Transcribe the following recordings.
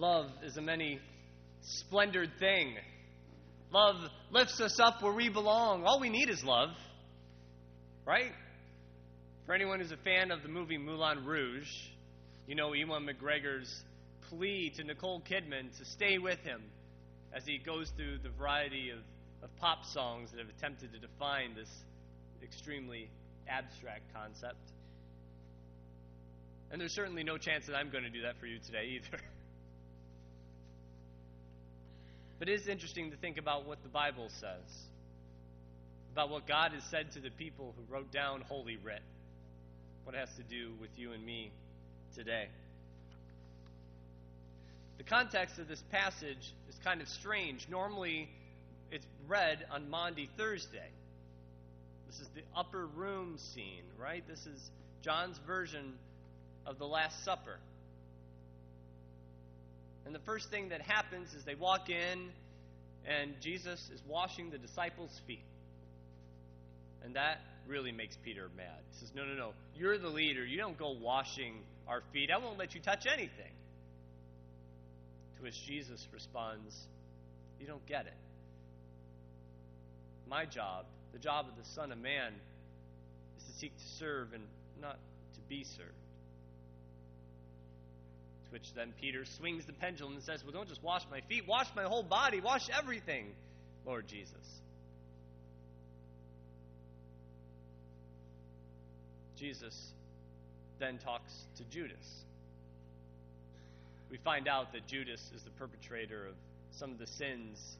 Love is a many splendored thing. Love lifts us up where we belong. All we need is love, right? For anyone who's a fan of the movie Moulin Rouge, you know Ewan McGregor's plea to Nicole Kidman to stay with him as he goes through the variety of, of pop songs that have attempted to define this extremely abstract concept. And there's certainly no chance that I'm going to do that for you today either. but it is interesting to think about what the Bible says, about what God has said to the people who wrote down Holy Writ, what it has to do with you and me today. The context of this passage is kind of strange. Normally, it's read on Maundy Thursday. This is the upper room scene, right? This is John's version of the Last Supper. And the first thing that happens is they walk in, and Jesus is washing the disciples' feet. And that really makes Peter mad. He says, No, no, no. You're the leader. You don't go washing our feet. I won't let you touch anything. To which Jesus responds, You don't get it. My job, the job of the Son of Man, is to seek to serve and not to be served. To which then Peter swings the pendulum and says, Well, don't just wash my feet, wash my whole body, wash everything, Lord Jesus. Jesus then talks to Judas we find out that Judas is the perpetrator of some of the sins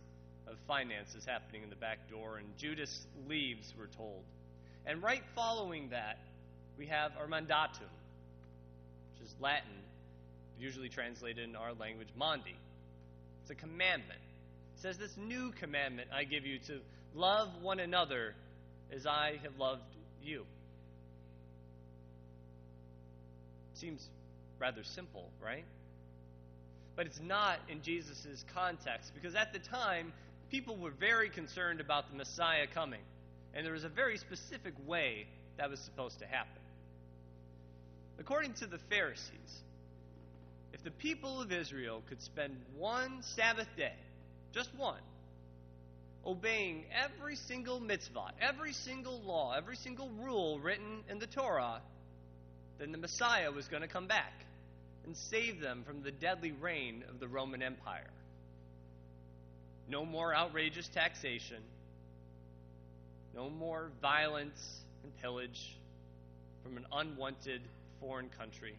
of finances happening in the back door, and Judas leaves, we're told. And right following that, we have our mandatum, which is Latin, usually translated in our language, Maundy. It's a commandment. It says, This new commandment I give you to love one another as I have loved you. Seems rather simple, right? but it's not in Jesus' context because at the time, people were very concerned about the Messiah coming, and there was a very specific way that was supposed to happen. According to the Pharisees, if the people of Israel could spend one Sabbath day, just one, obeying every single mitzvah, every single law, every single rule written in the Torah, then the Messiah was going to come back and save them from the deadly reign of the Roman Empire. No more outrageous taxation, no more violence and pillage from an unwanted foreign country.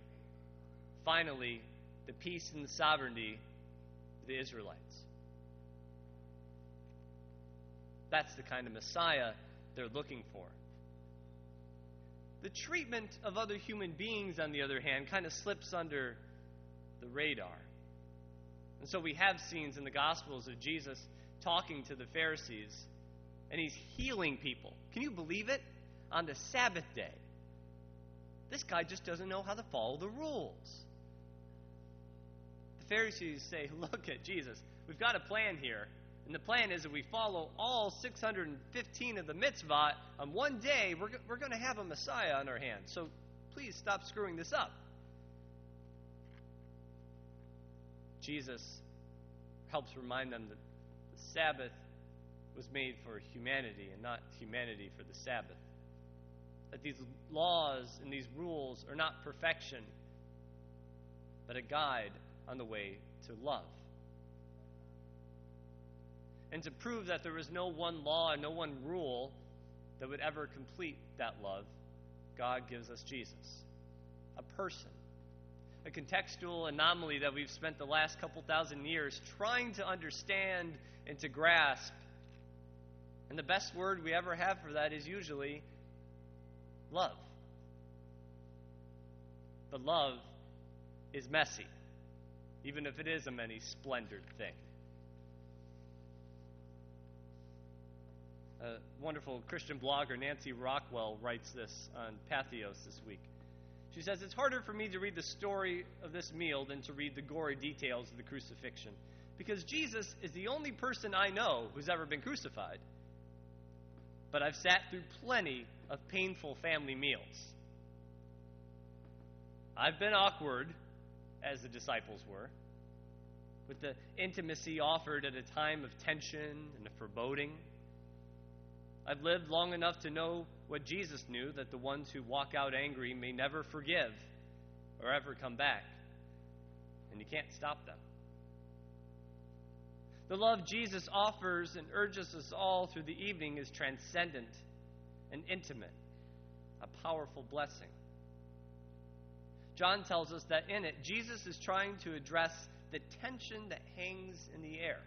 Finally, the peace and the sovereignty of the Israelites. That's the kind of Messiah they're looking for. The treatment of other human beings, on the other hand, kind of slips under the radar. And so we have scenes in the Gospels of Jesus talking to the Pharisees, and he's healing people. Can you believe it? On the Sabbath day. This guy just doesn't know how to follow the rules. Pharisees say, Look at Jesus. We've got a plan here. And the plan is if we follow all 615 of the mitzvah on one day, we're, we're going to have a Messiah on our hands. So please stop screwing this up. Jesus helps remind them that the Sabbath was made for humanity and not humanity for the Sabbath. That these laws and these rules are not perfection, but a guide on the way to love and to prove that there is no one law and no one rule that would ever complete that love, God gives us Jesus, a person, a contextual anomaly that we've spent the last couple thousand years trying to understand and to grasp. And the best word we ever have for that is usually love. But love is messy, even if it is a many splendored thing. A wonderful Christian blogger, Nancy Rockwell, writes this on Patheos this week. She says, It's harder for me to read the story of this meal than to read the gory details of the crucifixion, because Jesus is the only person I know who's ever been crucified. But I've sat through plenty of painful family meals. I've been awkward, as the disciples were. with the intimacy offered at a time of tension and of foreboding. I've lived long enough to know what Jesus knew that the ones who walk out angry may never forgive or ever come back, and you can't stop them. The love Jesus offers and urges us all through the evening is transcendent and intimate, a powerful blessing. John tells us that in it, Jesus is trying to address the tension that hangs in the air.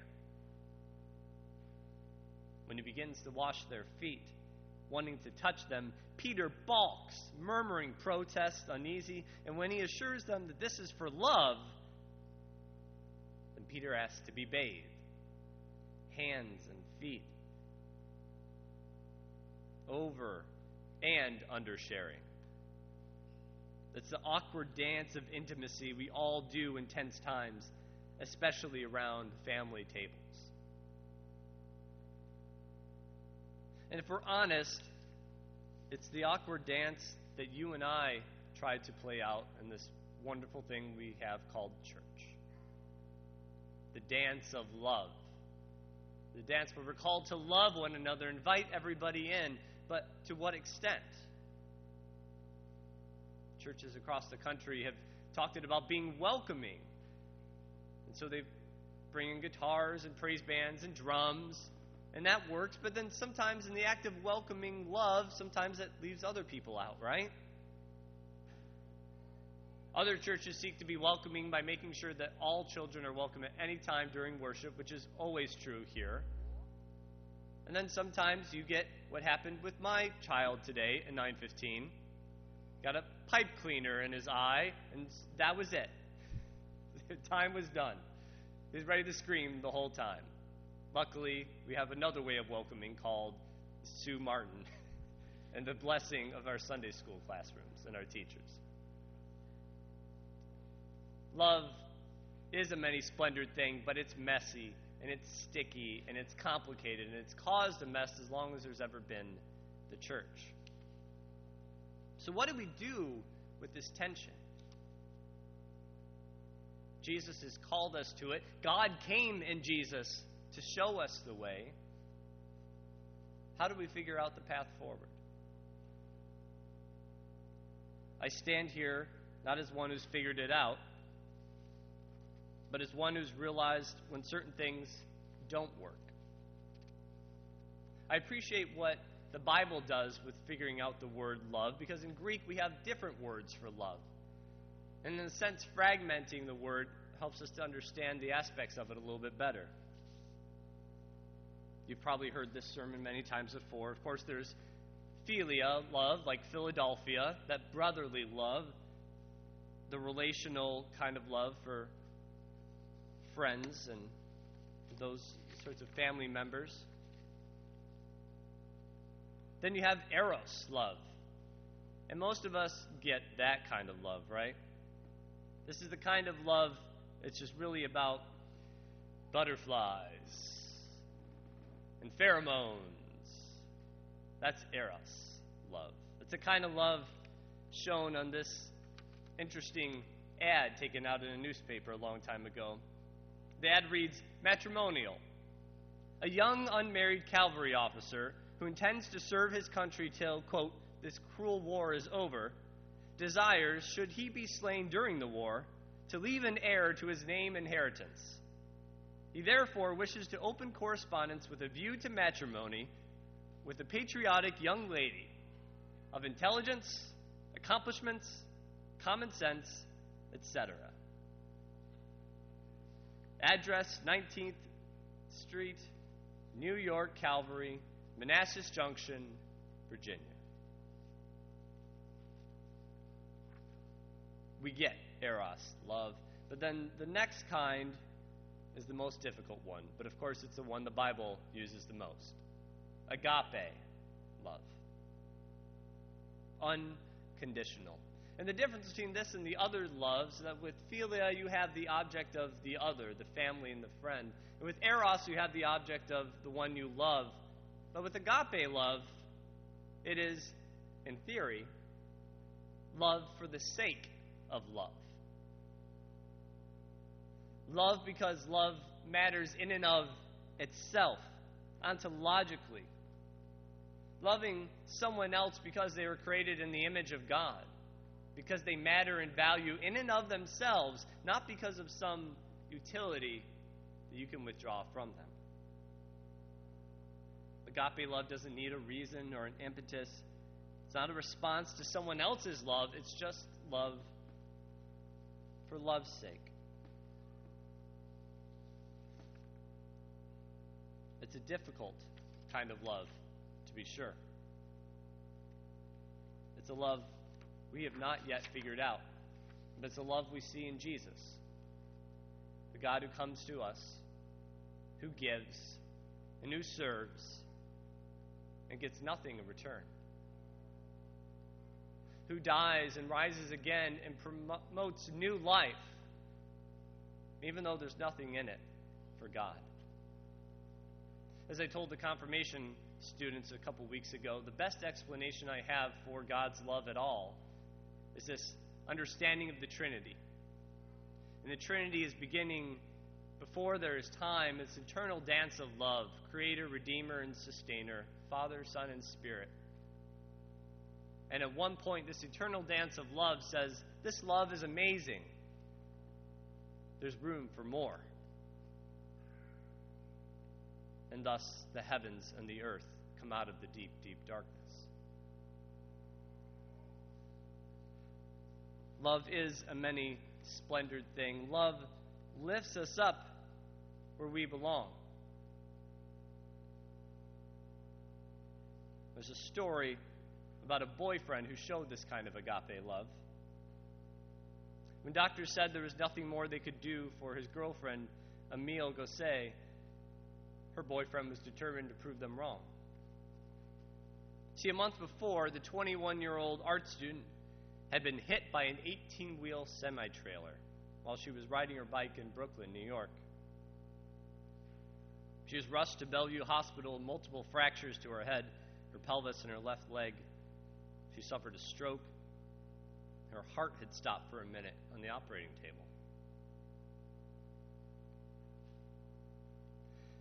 When he begins to wash their feet, wanting to touch them, Peter balks, murmuring protest, uneasy, and when he assures them that this is for love, then Peter asks to be bathed hands and feet, over and under sharing. It's the awkward dance of intimacy we all do in tense times, especially around family tables. And if we're honest, it's the awkward dance that you and I tried to play out in this wonderful thing we have called church the dance of love the dance where we're called to love one another, invite everybody in, but to what extent? Churches across the country have talked about being welcoming. And so they bring in guitars and praise bands and drums, and that works, but then sometimes in the act of welcoming love, sometimes that leaves other people out, right? Other churches seek to be welcoming by making sure that all children are welcome at any time during worship, which is always true here. And then sometimes you get what happened with my child today at 9:15. Got a pipe cleaner in his eye, and that was it. Time was done. He was ready to scream the whole time. Luckily, we have another way of welcoming called Sue Martin and the blessing of our Sunday school classrooms and our teachers. Love is a many splendored thing, but it's messy and it's sticky and it's complicated and it's caused a mess as long as there's ever been the church. So, what do we do with this tension? Jesus has called us to it. God came in Jesus to show us the way. How do we figure out the path forward? I stand here not as one who's figured it out, but as one who's realized when certain things don't work. I appreciate what the Bible does with figuring out the word love because in Greek we have different words for love. And in a sense, fragmenting the word helps us to understand the aspects of it a little bit better. You've probably heard this sermon many times before. Of course, there's philia, love, like Philadelphia, that brotherly love, the relational kind of love for friends and those sorts of family members. Then you have eros love. And most of us get that kind of love, right? This is the kind of love it's just really about butterflies and pheromones. That's eros love. It's a kind of love shown on this interesting ad taken out in a newspaper a long time ago. The ad reads Matrimonial. A young unmarried cavalry officer who intends to serve his country till, quote, this cruel war is over, desires, should he be slain during the war, to leave an heir to his name and inheritance. He therefore wishes to open correspondence with a view to matrimony with a patriotic young lady of intelligence, accomplishments, common sense, etc. Address 19th Street, New York Calvary, Manassas Junction, Virginia. We get eros, love. But then the next kind is the most difficult one. But of course, it's the one the Bible uses the most agape, love. Unconditional. And the difference between this and the other loves, that with philia you have the object of the other, the family and the friend. And with eros you have the object of the one you love. But with agape love, it is, in theory, love for the sake of love. Love because love matters in and of itself, ontologically. Loving someone else because they were created in the image of God, because they matter and value in and of themselves, not because of some utility that you can withdraw from them. Agape love doesn't need a reason or an impetus. It's not a response to someone else's love, it's just love for love's sake. It's a difficult kind of love, to be sure. It's a love we have not yet figured out, but it's a love we see in Jesus, the God who comes to us, who gives, and who serves, and gets nothing in return who dies and rises again and promotes new life, even though there's nothing in it for God. As I told the confirmation students a couple weeks ago, the best explanation I have for God's love at all is this understanding of the Trinity. And the Trinity is beginning before there is time, it's eternal dance of love, creator, redeemer, and sustainer, Father, Son, and Spirit. And at one point, this eternal dance of love says, This love is amazing. There's room for more. And thus, the heavens and the earth come out of the deep, deep darkness. Love is a many splendored thing. Love lifts us up where we belong. There's a story about a boyfriend who showed this kind of agape love. When doctors said there was nothing more they could do for his girlfriend, Emile Gosset, her boyfriend was determined to prove them wrong. See, a month before, the 21 year old art student had been hit by an 18 wheel semi trailer while she was riding her bike in Brooklyn, New York. She was rushed to Bellevue Hospital with multiple fractures to her head, her pelvis, and her left leg. She suffered a stroke. Her heart had stopped for a minute on the operating table.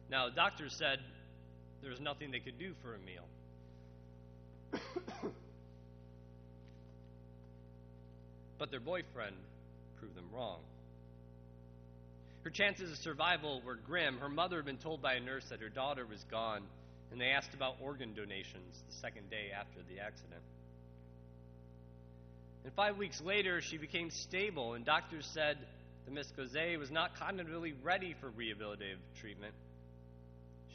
Now, the doctors said there was nothing they could do for Emile. but their boyfriend proved them wrong. Her chances of survival were grim. Her mother had been told by a nurse that her daughter was gone, and they asked about organ donations the second day after the accident. And five weeks later, she became stable, and doctors said that Miss Gosset was not cognitively ready for rehabilitative treatment.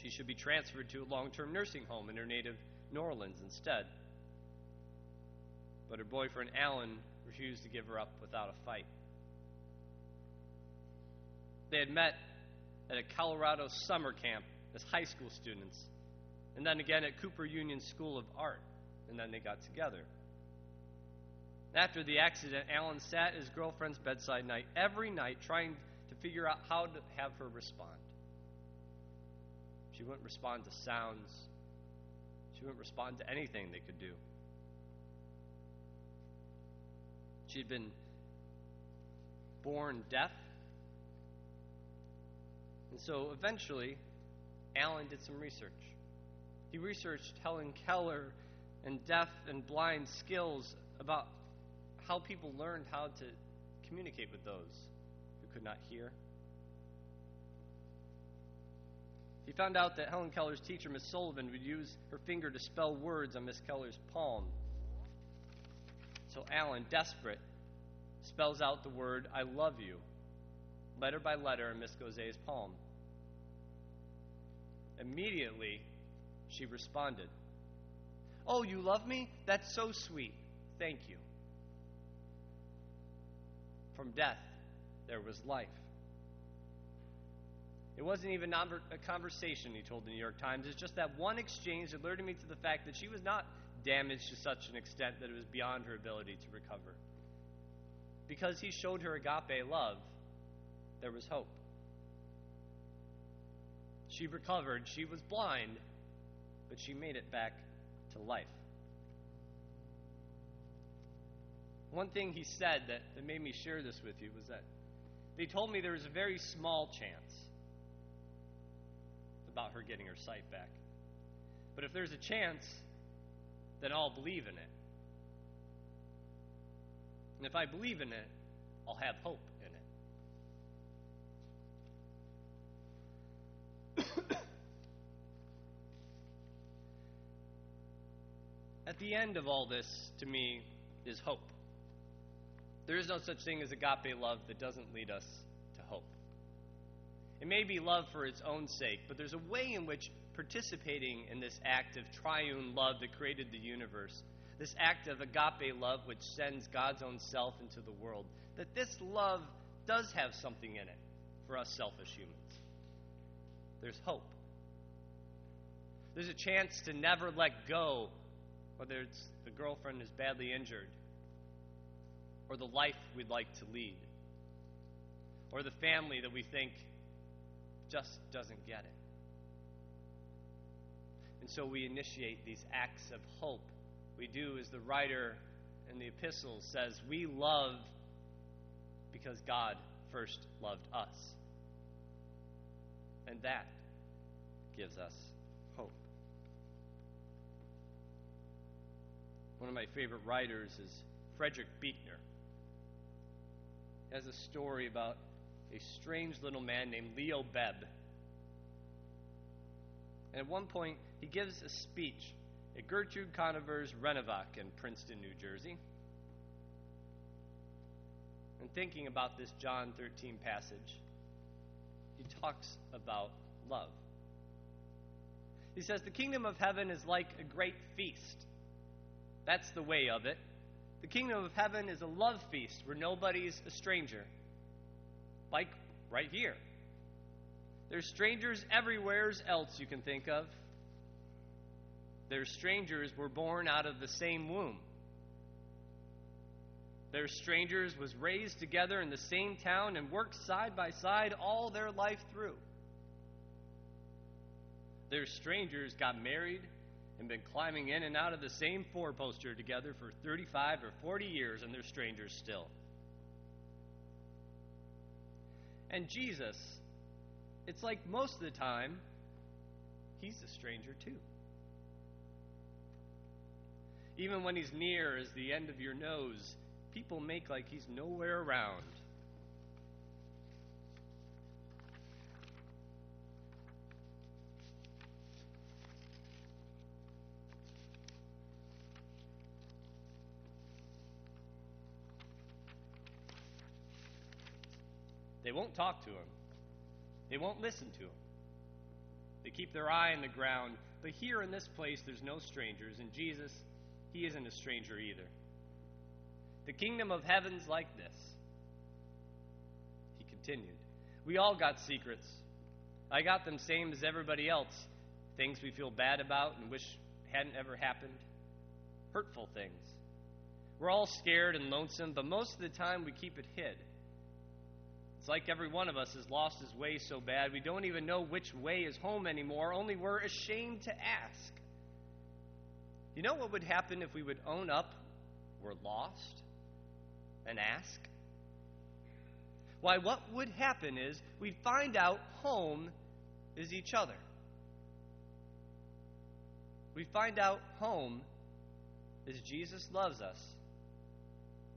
She should be transferred to a long term nursing home in her native New Orleans instead. But her boyfriend, Alan, refused to give her up without a fight. They had met at a Colorado summer camp as high school students, and then again at Cooper Union School of Art, and then they got together. After the accident, Alan sat at his girlfriend's bedside night every night trying to figure out how to have her respond. She wouldn't respond to sounds. She wouldn't respond to anything they could do. She'd been born deaf. And so eventually, Alan did some research. He researched Helen Keller and deaf and blind skills about how people learned how to communicate with those who could not hear. He found out that Helen Keller's teacher, Miss Sullivan, would use her finger to spell words on Miss Keller's palm. So Alan, desperate, spells out the word, I love you, letter by letter in Miss Gosset's palm. Immediately, she responded, Oh, you love me? That's so sweet. Thank you. From death, there was life. It wasn't even a conversation, he told the New York Times. It's just that one exchange alerted me to the fact that she was not damaged to such an extent that it was beyond her ability to recover. Because he showed her agape love, there was hope. She recovered. She was blind, but she made it back to life. One thing he said that, that made me share this with you was that they told me there was a very small chance about her getting her sight back. But if there's a chance, then I'll believe in it. And if I believe in it, I'll have hope in it. The end of all this, to me, is hope. There is no such thing as agape love that doesn't lead us to hope. It may be love for its own sake, but there's a way in which participating in this act of triune love that created the universe, this act of agape love which sends God's own self into the world, that this love does have something in it for us selfish humans. There's hope. There's a chance to never let go, whether it's the girlfriend is badly injured, or the life we'd like to lead, or the family that we think just doesn't get it. And so we initiate these acts of hope. We do, as the writer in the epistle says, we love because God first loved us. And that gives us One of my favorite writers is Frederick Buechner. He has a story about a strange little man named Leo Bebb. And at one point, he gives a speech at Gertrude Conover's Revonoc in Princeton, New Jersey. And thinking about this John 13 passage, he talks about love. He says, The kingdom of heaven is like a great feast. That's the way of it. The kingdom of heaven is a love feast where nobody's a stranger like right here. There's strangers everywhere else you can think of. There's strangers were born out of the same womb. There's strangers was raised together in the same town and worked side by side all their life through. There's strangers got married and been climbing in and out of the same four poster together for 35 or 40 years, and they're strangers still. And Jesus, it's like most of the time, he's a stranger too. Even when he's near as the end of your nose, people make like he's nowhere around. They won't talk to him. They won't listen to him. They keep their eye on the ground. But here in this place, there's no strangers. And Jesus, he isn't a stranger either. The kingdom of heaven's like this. He continued. We all got secrets. I got them same as everybody else. Things we feel bad about and wish hadn't ever happened. Hurtful things. We're all scared and lonesome, but most of the time we keep it hid. It's like every one of us has lost his way so bad we don't even know which way is home anymore, only we're ashamed to ask. You know what would happen if we would own up we're lost and ask? Why, what would happen is we'd find out home is each other. We find out home is Jesus loves us,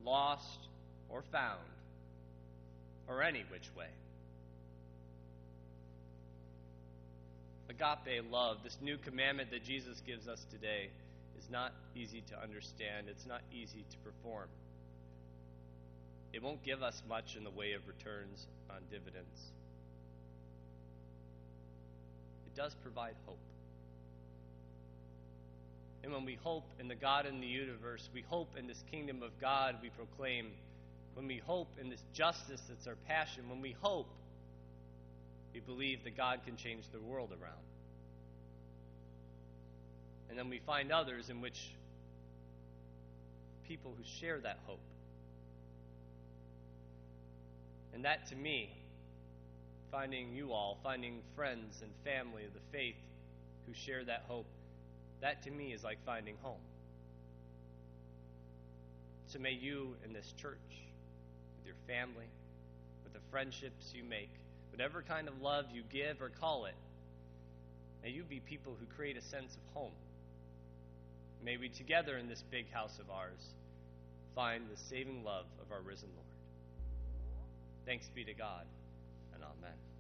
lost or found or any which way. Agape love, this new commandment that Jesus gives us today, is not easy to understand. It's not easy to perform. It won't give us much in the way of returns on dividends. It does provide hope. And when we hope in the God in the universe, we hope in this kingdom of God we proclaim when we hope in this justice that's our passion, when we hope, we believe that God can change the world around. And then we find others in which people who share that hope. And that to me, finding you all, finding friends and family of the faith who share that hope, that to me is like finding home. So may you in this church your family, with the friendships you make, whatever kind of love you give or call it, may you be people who create a sense of home. May we together in this big house of ours find the saving love of our risen Lord. Thanks be to God, and amen.